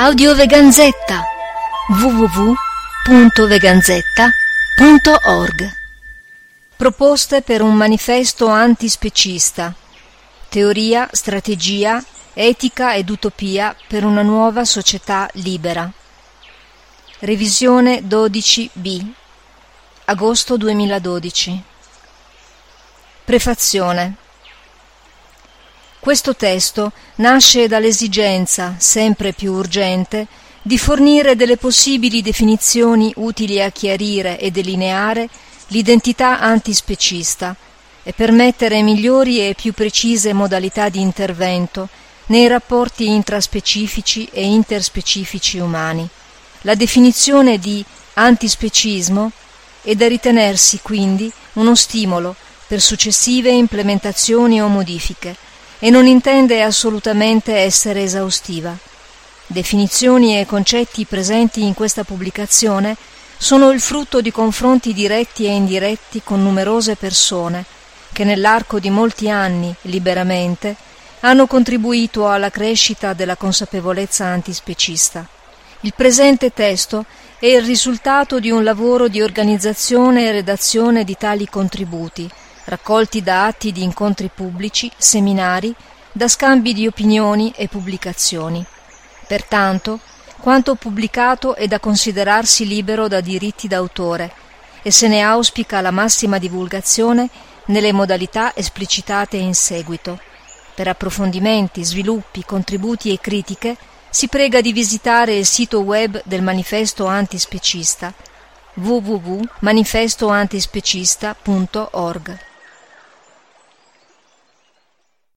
Audio Veganzetta www.veganzetta.org Proposte per un manifesto antispecista. Teoria, strategia, etica ed utopia per una nuova società libera. Revisione 12b Agosto 2012 Prefazione questo testo nasce dall'esigenza, sempre più urgente, di fornire delle possibili definizioni utili a chiarire e delineare l'identità antispecista e permettere migliori e più precise modalità di intervento nei rapporti intraspecifici e interspecifici umani. La definizione di antispecismo è da ritenersi quindi uno stimolo per successive implementazioni o modifiche e non intende assolutamente essere esaustiva. Definizioni e concetti presenti in questa pubblicazione sono il frutto di confronti diretti e indiretti con numerose persone che nell'arco di molti anni, liberamente, hanno contribuito alla crescita della consapevolezza antispecista. Il presente testo è il risultato di un lavoro di organizzazione e redazione di tali contributi, raccolti da atti di incontri pubblici, seminari, da scambi di opinioni e pubblicazioni. Pertanto, quanto pubblicato è da considerarsi libero da diritti d'autore e se ne auspica la massima divulgazione nelle modalità esplicitate in seguito. Per approfondimenti, sviluppi, contributi e critiche si prega di visitare il sito web del Manifesto Antispecista www.manifestoantispecista.org